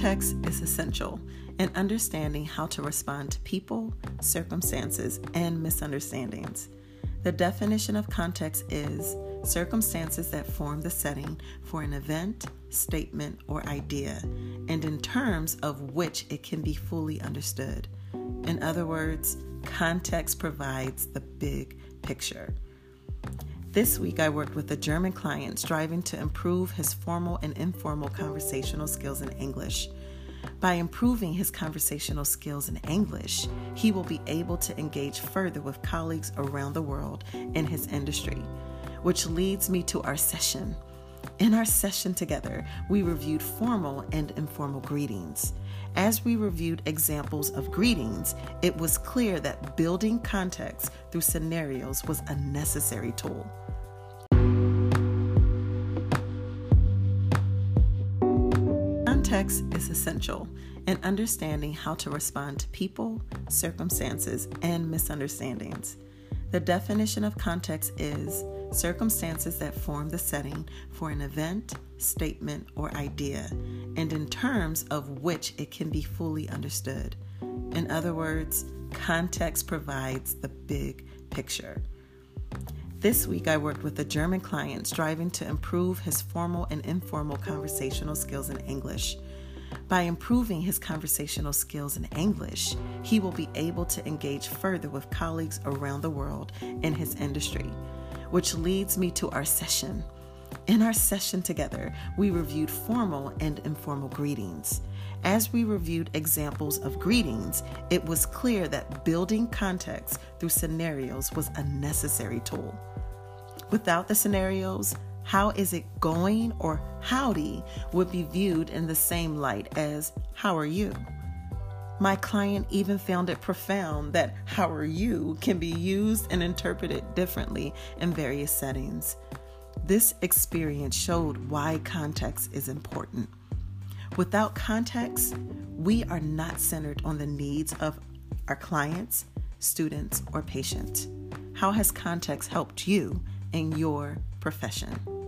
Context is essential in understanding how to respond to people, circumstances, and misunderstandings. The definition of context is circumstances that form the setting for an event, statement, or idea, and in terms of which it can be fully understood. In other words, context provides the big picture. This week, I worked with a German client striving to improve his formal and informal conversational skills in English. By improving his conversational skills in English, he will be able to engage further with colleagues around the world in his industry, which leads me to our session. In our session together, we reviewed formal and informal greetings. As we reviewed examples of greetings, it was clear that building context through scenarios was a necessary tool. Context is essential in understanding how to respond to people, circumstances, and misunderstandings. The definition of context is circumstances that form the setting for an event, statement, or idea, and in terms of which it can be fully understood. In other words, context provides the big picture. This week, I worked with a German client striving to improve his formal and informal conversational skills in English. By improving his conversational skills in English, he will be able to engage further with colleagues around the world in his industry, which leads me to our session. In our session together, we reviewed formal and informal greetings. As we reviewed examples of greetings, it was clear that building context through scenarios was a necessary tool. Without the scenarios, how is it going or howdy would be viewed in the same light as how are you? My client even found it profound that how are you can be used and interpreted differently in various settings. This experience showed why context is important. Without context, we are not centered on the needs of our clients, students, or patients. How has context helped you in your profession?